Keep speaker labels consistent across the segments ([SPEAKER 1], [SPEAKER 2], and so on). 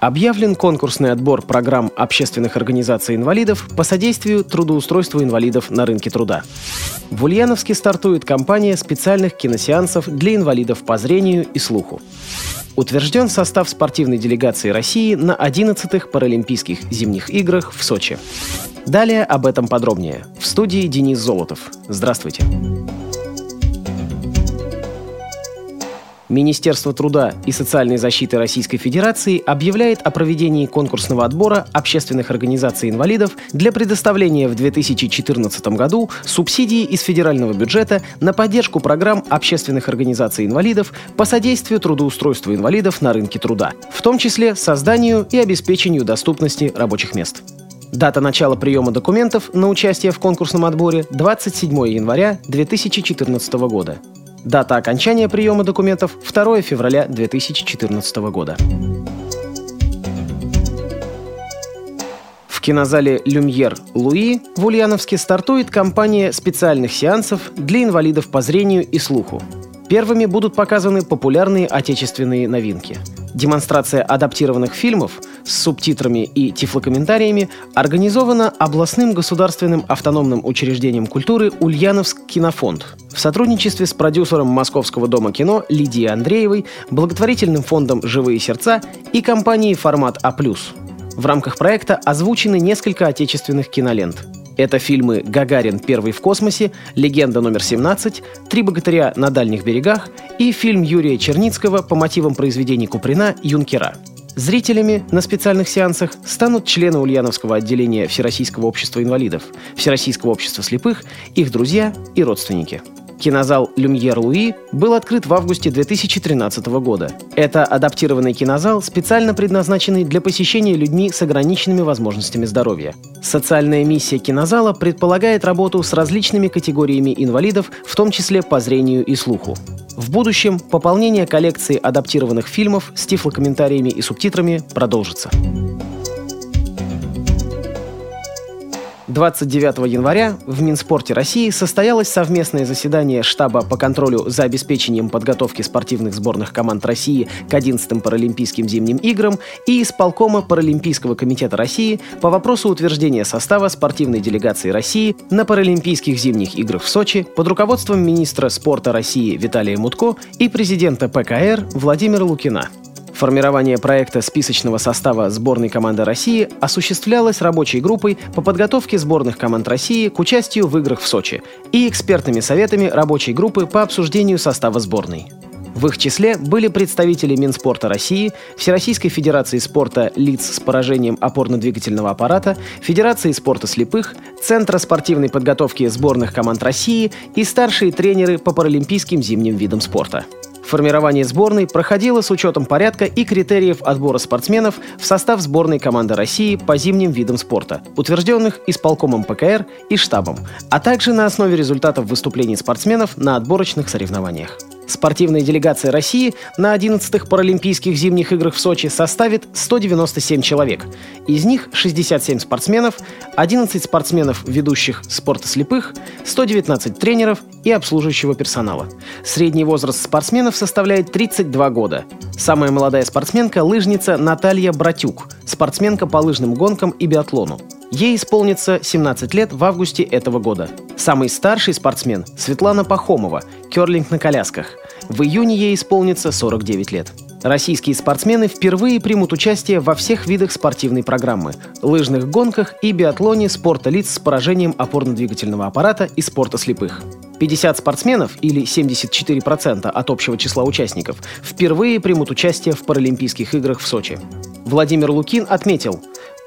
[SPEAKER 1] Объявлен конкурсный отбор программ общественных организаций инвалидов по содействию трудоустройству инвалидов на рынке труда. В Ульяновске стартует кампания специальных киносеансов для инвалидов по зрению и слуху. Утвержден состав спортивной делегации России на 11-х Паралимпийских зимних играх в Сочи. Далее об этом подробнее. В студии Денис Золотов. Здравствуйте. Министерство труда и социальной защиты Российской Федерации объявляет о проведении конкурсного отбора общественных организаций инвалидов для предоставления в 2014 году субсидии из федерального бюджета на поддержку программ общественных организаций инвалидов по содействию трудоустройству инвалидов на рынке труда, в том числе созданию и обеспечению доступности рабочих мест. Дата начала приема документов на участие в конкурсном отборе 27 января 2014 года. Дата окончания приема документов 2 февраля 2014 года. В кинозале «Люмьер Луи» в Ульяновске стартует кампания специальных сеансов для инвалидов по зрению и слуху. Первыми будут показаны популярные отечественные новинки. Демонстрация адаптированных фильмов с субтитрами и тифлокомментариями организована областным государственным автономным учреждением культуры «Ульяновск кинофонд» в сотрудничестве с продюсером Московского дома кино Лидией Андреевой, благотворительным фондом «Живые сердца» и компанией «Формат А+.» В рамках проекта озвучены несколько отечественных кинолент – это фильмы «Гагарин. Первый в космосе», «Легенда номер 17», «Три богатыря на дальних берегах» и фильм Юрия Черницкого по мотивам произведений Куприна «Юнкера». Зрителями на специальных сеансах станут члены Ульяновского отделения Всероссийского общества инвалидов, Всероссийского общества слепых, их друзья и родственники – Кинозал «Люмьер Луи» был открыт в августе 2013 года. Это адаптированный кинозал, специально предназначенный для посещения людьми с ограниченными возможностями здоровья. Социальная миссия кинозала предполагает работу с различными категориями инвалидов, в том числе по зрению и слуху. В будущем пополнение коллекции адаптированных фильмов с тифлокомментариями и субтитрами продолжится. 29 января в Минспорте России состоялось совместное заседание штаба по контролю за обеспечением подготовки спортивных сборных команд России к 11-м Паралимпийским зимним играм и исполкома Паралимпийского комитета России по вопросу утверждения состава спортивной делегации России на Паралимпийских зимних играх в Сочи под руководством министра спорта России Виталия Мутко и президента ПКР Владимира Лукина. Формирование проекта списочного состава сборной команды России осуществлялось рабочей группой по подготовке сборных команд России к участию в играх в Сочи и экспертными советами рабочей группы по обсуждению состава сборной. В их числе были представители Минспорта России, Всероссийской Федерации спорта лиц с поражением опорно-двигательного аппарата, Федерации спорта слепых, Центра спортивной подготовки сборных команд России и старшие тренеры по паралимпийским зимним видам спорта. Формирование сборной проходило с учетом порядка и критериев отбора спортсменов в состав сборной команды России по зимним видам спорта, утвержденных исполкомом ПКР и штабом, а также на основе результатов выступлений спортсменов на отборочных соревнованиях. Спортивная делегация России на 11-х Паралимпийских зимних играх в Сочи составит 197 человек. Из них 67 спортсменов, 11 спортсменов, ведущих спорта слепых, 119 тренеров и обслуживающего персонала. Средний возраст спортсменов составляет 32 года. Самая молодая спортсменка – лыжница Наталья Братюк, спортсменка по лыжным гонкам и биатлону. Ей исполнится 17 лет в августе этого года. Самый старший спортсмен – Светлана Пахомова, керлинг на колясках. В июне ей исполнится 49 лет. Российские спортсмены впервые примут участие во всех видах спортивной программы – лыжных гонках и биатлоне спорта лиц с поражением опорно-двигательного аппарата и спорта слепых. 50 спортсменов, или 74% от общего числа участников, впервые примут участие в Паралимпийских играх в Сочи. Владимир Лукин отметил,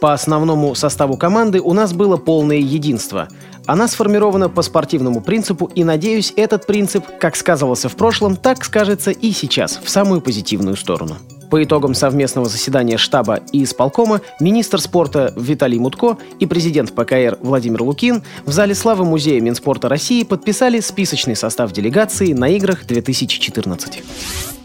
[SPEAKER 1] по основному составу команды у нас было полное единство. Она сформирована по спортивному принципу, и, надеюсь, этот принцип, как сказывался в прошлом, так скажется и сейчас, в самую позитивную сторону. По итогам совместного заседания штаба и исполкома министр спорта Виталий Мутко и президент ПКР Владимир Лукин в зале славы Музея Минспорта России подписали списочный состав делегации на играх 2014.